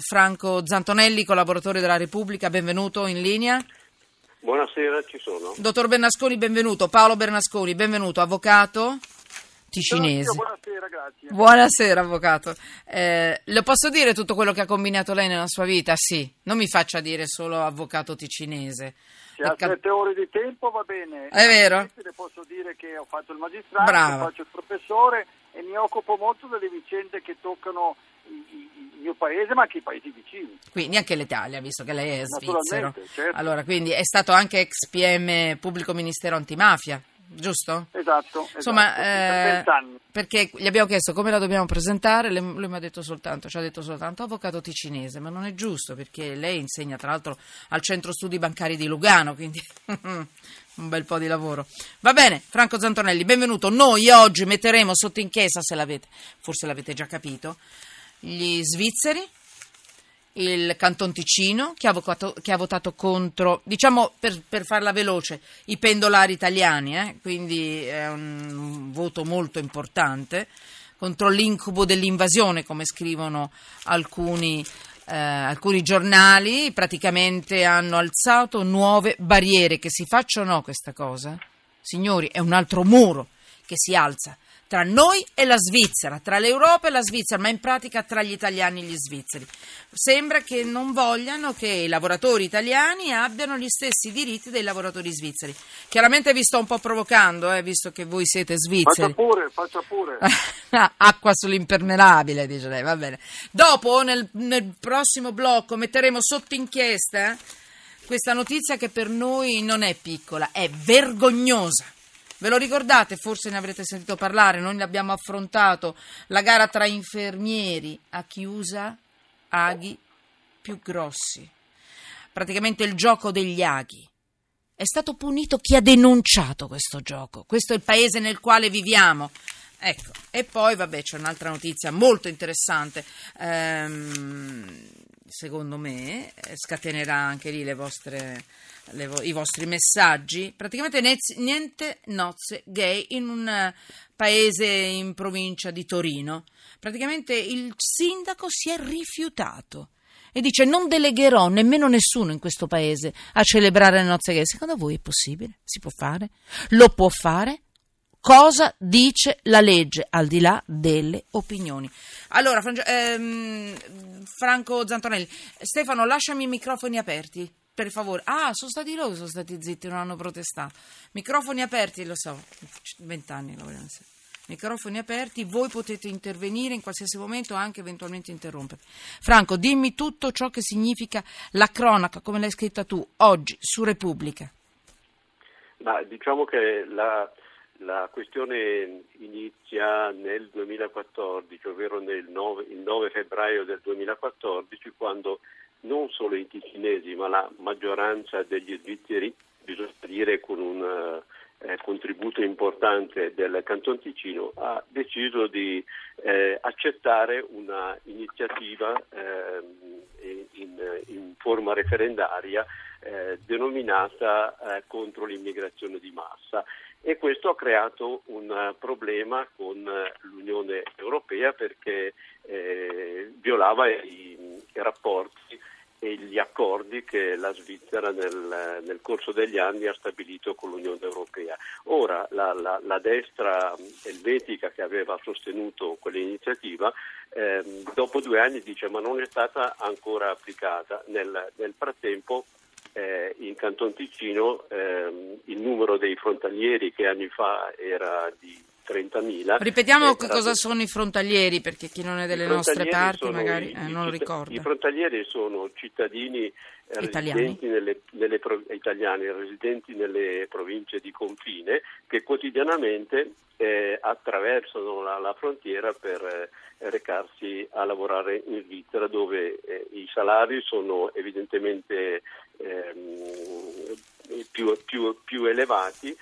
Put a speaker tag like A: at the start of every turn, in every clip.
A: Franco Zantonelli, collaboratore della Repubblica, benvenuto in linea.
B: Buonasera, ci sono.
A: Dottor Bernasconi, benvenuto. Paolo Bernasconi, benvenuto. Avvocato ticinese.
C: Buonasera, grazie.
A: Buonasera, avvocato. Eh, le posso dire tutto quello che ha combinato lei nella sua vita? Sì, non mi faccia dire solo avvocato ticinese.
C: Se ha sette ore di tempo va bene.
A: È vero.
C: Le posso dire che ho fatto il magistrato, faccio il professore e mi occupo molto delle vicende che toccano il mio paese, ma anche i paesi vicini.
A: Quindi anche l'Italia, visto che lei è svizzero.
C: Certo.
A: Allora, quindi è stato anche ex PM pubblico ministero antimafia, giusto?
C: Esatto.
A: Insomma,
C: esatto,
A: eh,
C: per vent'anni.
A: perché gli abbiamo chiesto come la dobbiamo presentare, lui mi ha detto soltanto, ci ha detto soltanto avvocato ticinese, ma non è giusto perché lei insegna tra l'altro al centro studi bancari di Lugano, quindi un bel po' di lavoro. Va bene, Franco Zantonelli, benvenuto. Noi oggi metteremo sotto inchiesta, se l'avete, forse l'avete già capito, gli svizzeri, il Canton Ticino che ha, votato, che ha votato contro, diciamo per, per farla veloce, i pendolari italiani, eh? quindi è un voto molto importante, contro l'incubo dell'invasione, come scrivono alcuni, eh, alcuni giornali, praticamente hanno alzato nuove barriere. Che si faccia o no questa cosa? Signori, è un altro muro che si alza tra noi e la Svizzera, tra l'Europa e la Svizzera, ma in pratica tra gli italiani e gli svizzeri. Sembra che non vogliano che i lavoratori italiani abbiano gli stessi diritti dei lavoratori svizzeri. Chiaramente vi sto un po' provocando, eh, visto che voi siete
C: Faccia
A: svizzeri.
C: pure, faccia pure.
A: Acqua sull'impermeabile, dice lei, va bene. Dopo, nel, nel prossimo blocco, metteremo sotto inchiesta eh, questa notizia che per noi non è piccola, è vergognosa. Ve lo ricordate? Forse ne avrete sentito parlare, noi ne abbiamo affrontato la gara tra infermieri a chi usa aghi più grossi. Praticamente il gioco degli aghi. È stato punito chi ha denunciato questo gioco. Questo è il paese nel quale viviamo. Ecco, e poi vabbè c'è un'altra notizia molto interessante. Ehm, secondo me eh, scatenerà anche lì vostre, vo- i vostri messaggi. Praticamente nez- niente nozze gay in un eh, paese in provincia di Torino. Praticamente il sindaco si è rifiutato e dice non delegherò nemmeno nessuno in questo paese a celebrare le nozze gay. Secondo voi è possibile? Si può fare? Lo può fare? Cosa dice la legge al di là delle opinioni? Allora, ehm, Franco Zantonelli, Stefano, lasciami i microfoni aperti, per favore. Ah, sono stati loro che sono stati zitti, non hanno protestato. Microfoni aperti, lo so, vent'anni lo vogliono. Microfoni aperti, voi potete intervenire in qualsiasi momento, anche eventualmente interrompere. Franco, dimmi tutto ciò che significa la cronaca, come l'hai scritta tu, oggi, su Repubblica.
B: Ma diciamo che la, la questione inizia nel 2014, ovvero nel 9, il 9 febbraio del 2014, quando non solo i ticinesi, ma la maggioranza degli svizzeri, bisogna dire con un eh, contributo importante del Canton Ticino, ha deciso di eh, accettare una iniziativa ehm, in, in forma referendaria eh, denominata eh, contro l'immigrazione di massa e questo ha creato un eh, problema con eh, l'Unione Europea perché eh, violava i, i rapporti e gli accordi che la Svizzera nel, nel, corso degli anni ha stabilito con l'Unione Europea. Ora la, la, la destra elvetica che aveva sostenuto quell'iniziativa ehm, dopo due anni dice ma non è stata ancora applicata. Nel, nel frattempo eh, in Canton Ticino ehm, il numero dei frontalieri che anni fa era di 30.000.
A: Ripetiamo
B: eh,
A: che cosa sono i frontalieri, perché chi non è delle nostre parti magari
B: i-
A: eh, non
B: citt-
A: ricorda.
B: I frontalieri sono cittadini eh,
A: Italiani.
B: residenti nelle, nelle pro- italiani residenti nelle province di confine che quotidianamente eh, attraversano la, la frontiera per eh, recarsi a lavorare in Svizzera dove eh, i salari sono evidentemente ehm, più, più- più elevati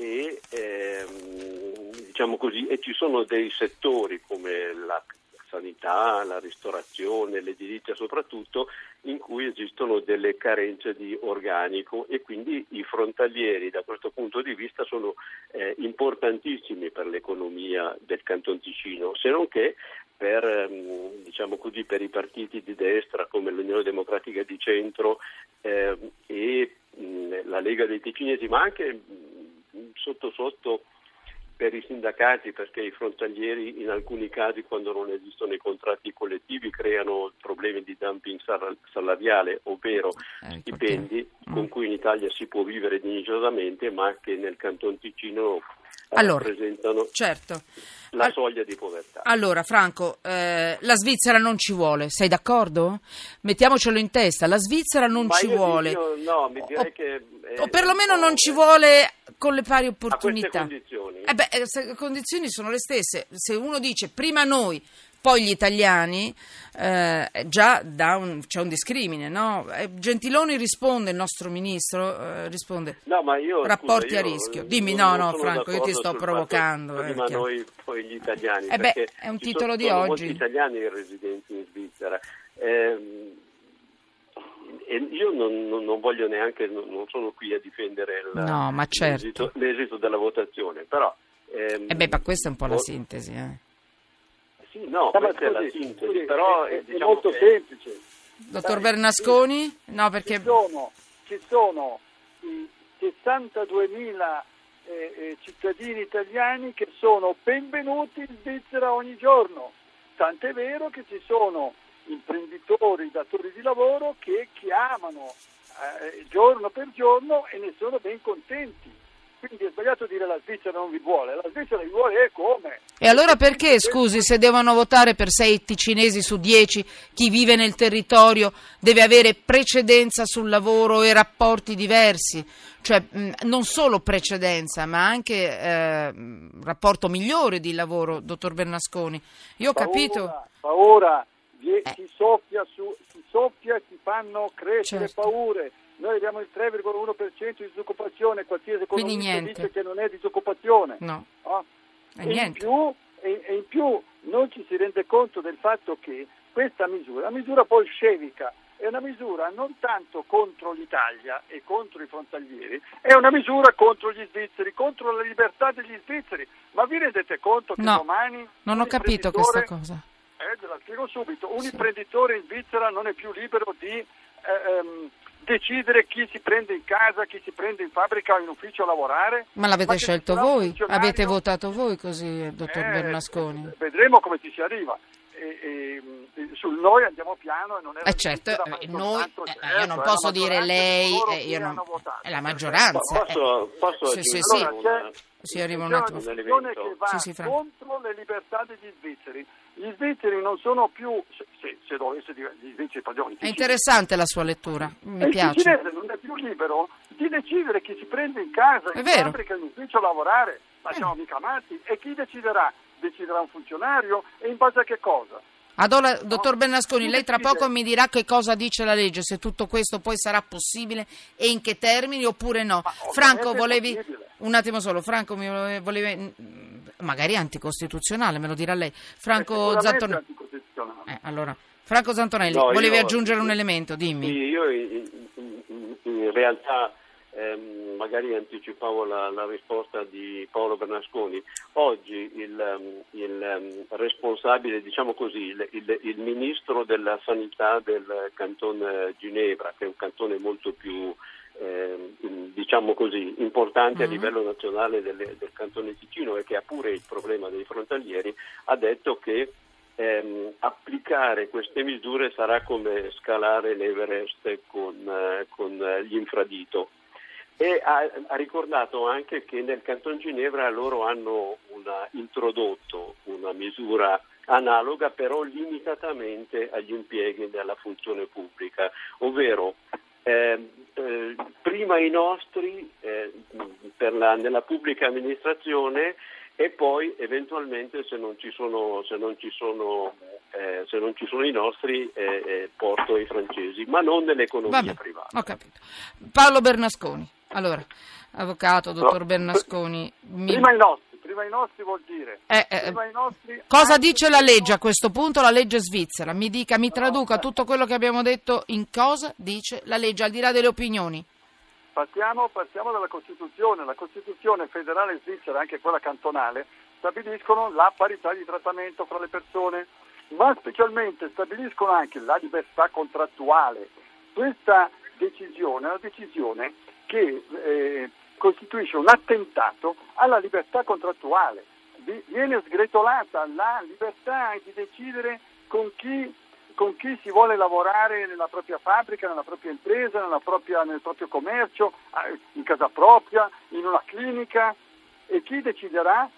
B: e, ehm, diciamo così, e ci sono dei settori come la sanità, la ristorazione, l'edilizia soprattutto, in cui esistono delle carenze di organico e quindi i frontalieri da questo punto di vista sono eh, importantissimi per l'economia del Canton Ticino, se non che per, ehm, diciamo così, per, i partiti di destra come l'Unione Democratica di Centro eh, e mh, la Lega dei Ticinesi, ma anche sotto sotto per i sindacati perché i frontalieri in alcuni casi quando non esistono i contratti collettivi creano problemi di dumping salariale, ovvero ecco stipendi che... con mm. cui in Italia si può vivere dignitosamente ma che nel Canton Ticino allora, rappresentano certo. la All... soglia di povertà.
A: Allora, Franco, eh, la Svizzera non ci vuole, sei d'accordo? Mettiamocelo in testa, la Svizzera non
B: Ma
A: ci vuole.
B: Io, no, mi direi o, che...
A: Eh, o perlomeno non ci vuole con le pari opportunità.
B: A queste condizioni.
A: Eh beh, le condizioni sono le stesse. Se uno dice prima noi, poi gli italiani, eh, già un, c'è un discrimine, no? Eh, Gentiloni risponde, il nostro ministro eh, risponde,
B: no, ma io,
A: rapporti
B: scusa,
A: a rischio. Dimmi, no, no, Franco, io ti sto provocando.
B: Fatto,
A: eh,
B: noi, poi gli italiani.
A: Eh beh, è un titolo
B: sono,
A: di
B: sono
A: oggi.
B: molti italiani residenti in Svizzera. Eh, e io non, non, voglio neanche, non sono qui a difendere la,
A: no, certo.
B: l'esito, l'esito, della votazione, però...
A: Ehm, eh beh, ma questa è un po' la sintesi, eh.
B: No, questa scusi, è la sintesi, scusi, però
C: è,
B: diciamo
C: è molto
B: che...
C: semplice.
A: Dottor Dai, Bernasconi? No, perché...
C: Ci sono, ci sono i 62.000 eh, eh, cittadini italiani che sono benvenuti in Svizzera ogni giorno, tant'è vero che ci sono imprenditori, datori di lavoro che chiamano eh, giorno per giorno e ne sono ben contenti. Quindi è sbagliato dire la Svizzera non vi vuole, la Svizzera vi vuole e come?
A: E allora perché, scusi, se devono votare per sei ticinesi su dieci, chi vive nel territorio deve avere precedenza sul lavoro e rapporti diversi? Cioè non solo precedenza, ma anche eh, rapporto migliore di lavoro, dottor Bernasconi. Io ho
C: paura,
A: capito...
C: Paura, eh. si, soffia su, soffia e si fanno crescere
A: certo.
C: paure. Noi abbiamo il 3,1% di disoccupazione, qualsiasi economista dice che non è disoccupazione.
A: No.
C: no?
A: E,
C: e, in più, e, e in più non ci si rende conto del fatto che questa misura, la misura bolscevica, è una misura non tanto contro l'Italia e contro i frontalieri, è una misura contro gli svizzeri, contro la libertà degli svizzeri. Ma vi rendete conto che
A: no,
C: domani...
A: Non ho capito questa cosa.
C: Eh, te la spiego subito. Un sì. imprenditore in Svizzera non è più libero di eh, ehm, decidere chi si prende in casa, chi si prende in fabbrica o in ufficio a lavorare.
A: Ma l'avete ma scelto voi? Avete votato voi così, dottor eh, Bernasconi?
C: Vedremo come ci si arriva. E, e, sul noi andiamo piano e non è
A: eh certo, eh, noi, eh, certo, io non posso dire lei, eh, io non, è la maggioranza.
B: Posso, posso
A: sì, sì, sì. Una, sì, arriva un attimo.
C: C'è una che va sì, sì, contro le libertà degli svizzeri. Gli svizzeri non sono più, se, se dovesse dire gli svizzeri padroni.
A: È interessante la sua lettura, mi
C: e
A: piace.
C: Il cinese non è più libero di decidere chi si prende in casa, in fabbrica, in ufficio a lavorare. Ma eh. siamo mica matti. E chi deciderà? Deciderà un funzionario e in base a che cosa?
A: Allora, dottor Bernasconi, lei tra poco mi dirà che cosa dice la legge, se tutto questo poi sarà possibile e in che termini oppure no. Franco, volevi... Un attimo solo, Franco mi volevi... Magari anticostituzionale, me lo dirà lei. Franco Zantonelli. Eh, allora, Franco Zantonelli, no, volevi io, aggiungere un elemento, dimmi.
B: Sì, io in, in, in realtà ehm, magari anticipavo la, la, risposta di Paolo Bernasconi. Oggi il, ehm, il ehm, responsabile, diciamo così, il, il, il, ministro della sanità del cantone Ginevra, che è un cantone molto più eh, diciamo così, importante mm-hmm. a livello nazionale del, del cantone Ticino e che ha pure il problema dei frontalieri, ha detto che ehm, applicare queste misure sarà come scalare l'Everest con, eh, con gli infradito e ha, ha, ricordato anche che nel Canton Ginevra loro hanno una, introdotto una misura analoga però limitatamente agli impieghi della funzione pubblica, ovvero eh, eh, prima i nostri eh, la, nella pubblica amministrazione e poi eventualmente se non ci sono, se non ci sono, eh, se non ci sono i nostri eh, eh, porto i francesi, ma non nell'economia privata.
A: Ho capito. Paolo Bernasconi. Allora, avvocato, dottor Bernasconi.
C: Mi... Prima i nostri, prima i nostri vuol dire.
A: Eh, eh, nostri, cosa dice la legge a questo punto, la legge svizzera? Mi dica, mi traduca tutto quello che abbiamo detto in cosa dice la legge, al di là delle opinioni.
C: Partiamo, partiamo dalla Costituzione. La Costituzione federale svizzera, anche quella cantonale, stabiliscono la parità di trattamento fra le persone ma specialmente stabiliscono anche la libertà contrattuale. Questa decisione è una decisione che eh, costituisce un attentato alla libertà contrattuale. Viene sgretolata la libertà di decidere con chi, con chi si vuole lavorare nella propria fabbrica, nella propria impresa, nella propria, nel proprio commercio, in casa propria, in una clinica e chi deciderà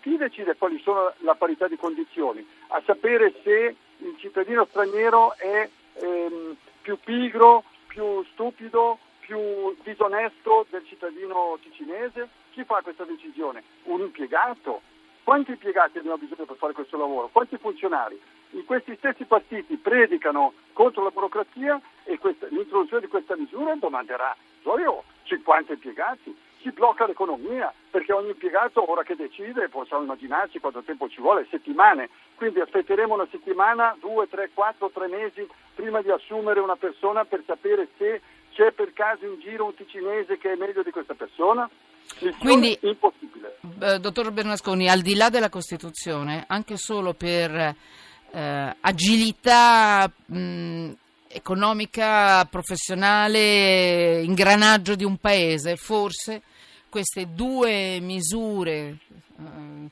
C: chi decide quali sono la parità di condizioni? A sapere se il cittadino straniero è ehm, più pigro, più stupido, più disonesto del cittadino ticinese? Chi fa questa decisione? Un impiegato? Quanti impiegati abbiamo bisogno per fare questo lavoro? Quanti funzionari? In questi stessi partiti predicano contro la burocrazia e questa, l'introduzione di questa misura domanderà, io 50 impiegati, si blocca l'economia perché ogni impiegato ora che decide possiamo immaginarci quanto tempo ci vuole, settimane, quindi aspetteremo una settimana, due, tre, quattro, tre mesi prima di assumere una persona per sapere se c'è per caso in giro un ticinese che è meglio di questa persona?
A: Missione Quindi, impossibile. Eh, dottor Bernasconi, al di là della Costituzione, anche solo per eh, agilità mh, economica, professionale, ingranaggio di un paese, forse queste due misure eh,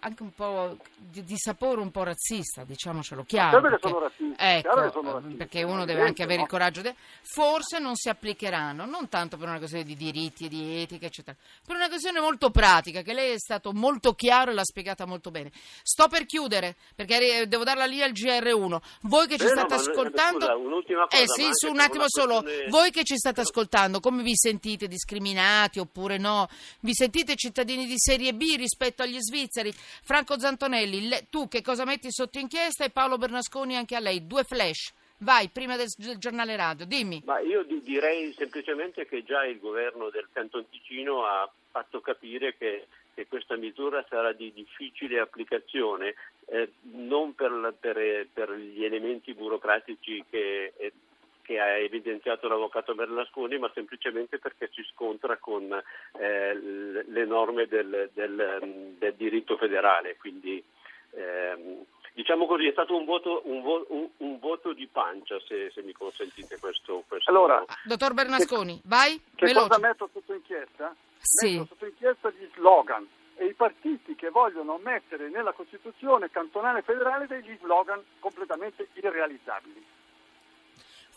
A: anche un po' di, di, sapore un po' razzista, diciamocelo chiaro.
C: Perché, sono razzisti,
A: ecco,
C: sono razzisti,
A: perché uno deve anche avere no? il coraggio di... Forse non si applicheranno, non tanto per una questione di diritti e di etica, eccetera, per una questione molto pratica, che lei è stato molto chiaro e l'ha spiegata molto bene. Sto per chiudere, perché devo darla lì al GR1. Voi che ci state
B: no,
A: ascoltando...
B: Scusa, un'ultima cosa,
A: eh sì, su un attimo solo. Questione... Voi che ci state ascoltando, come vi sentite discriminati oppure no? Vi sentite cittadini di serie B rispetto agli svizzeri? Franco Zantoni Antonelli, le, tu che cosa metti sotto inchiesta e Paolo Bernasconi anche a lei, due flash. Vai, prima del, del giornale radio, dimmi.
B: Ma io direi semplicemente che già il governo del Canton Ticino ha fatto capire che, che questa misura sarà di difficile applicazione, eh, non per, per, per, gli elementi burocratici che eh, che ha evidenziato l'avvocato Berlusconi, ma semplicemente perché si scontra con eh, le norme del, del, del, diritto federale. Quindi, ehm, diciamo così, è stato un voto, un vo, un, un voto di pancia, se, se mi consentite questo. questo
A: allora, dottor Bernasconi, che, vai.
C: Che
A: veloce.
C: cosa metto sotto inchiesta?
A: Sì.
C: Metto sotto inchiesta gli slogan e i partiti che vogliono mettere nella Costituzione cantonale federale degli slogan completamente irrealizzabili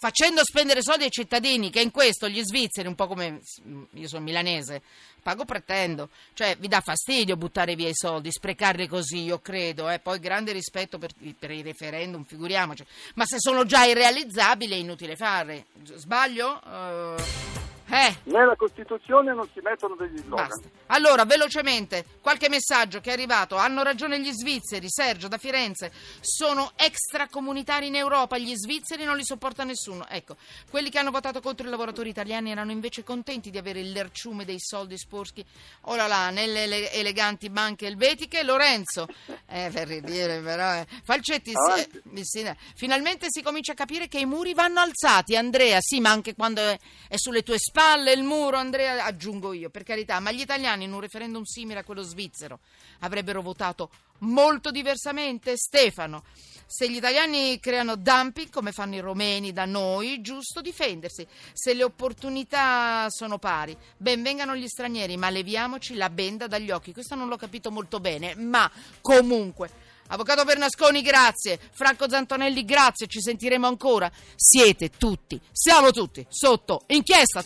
A: facendo spendere soldi ai cittadini, che in questo gli svizzeri, un po' come io sono milanese, pago pretendo, cioè vi dà fastidio buttare via i soldi, sprecarli così, io credo, eh? poi grande rispetto per, per, i referendum, figuriamoci, ma se sono già irrealizzabili è inutile fare, sbaglio? Uh...
C: Eh. Nella Costituzione non si mettono degli slogan. Basta.
A: Allora, velocemente, qualche messaggio che è arrivato. Hanno ragione gli svizzeri, Sergio da Firenze. Sono extracomunitari in Europa, gli svizzeri non li sopporta nessuno. Ecco, quelli che hanno votato contro i lavoratori italiani erano invece contenti di avere il lerciume dei soldi sporchi. Ora là, nelle eleganti banche elvetiche. Lorenzo, eh, per ridire però, eh. Falcetti, sì, sì, finalmente si comincia a capire che i muri vanno alzati. Andrea, sì, ma anche quando è, è sulle tue spalle spalle il muro, Andrea, aggiungo io, per carità, ma gli italiani in un referendum simile a quello svizzero avrebbero votato molto diversamente? Stefano, se gli italiani creano dumping come fanno i romeni da noi, giusto difendersi. Se le opportunità sono pari, ben vengano gli stranieri, ma leviamoci la benda dagli occhi. Questo non l'ho capito molto bene, ma comunque Avvocato Bernasconi, grazie. Franco Zantonelli, grazie. Ci sentiremo ancora. Siete tutti, siamo tutti sotto inchiesta.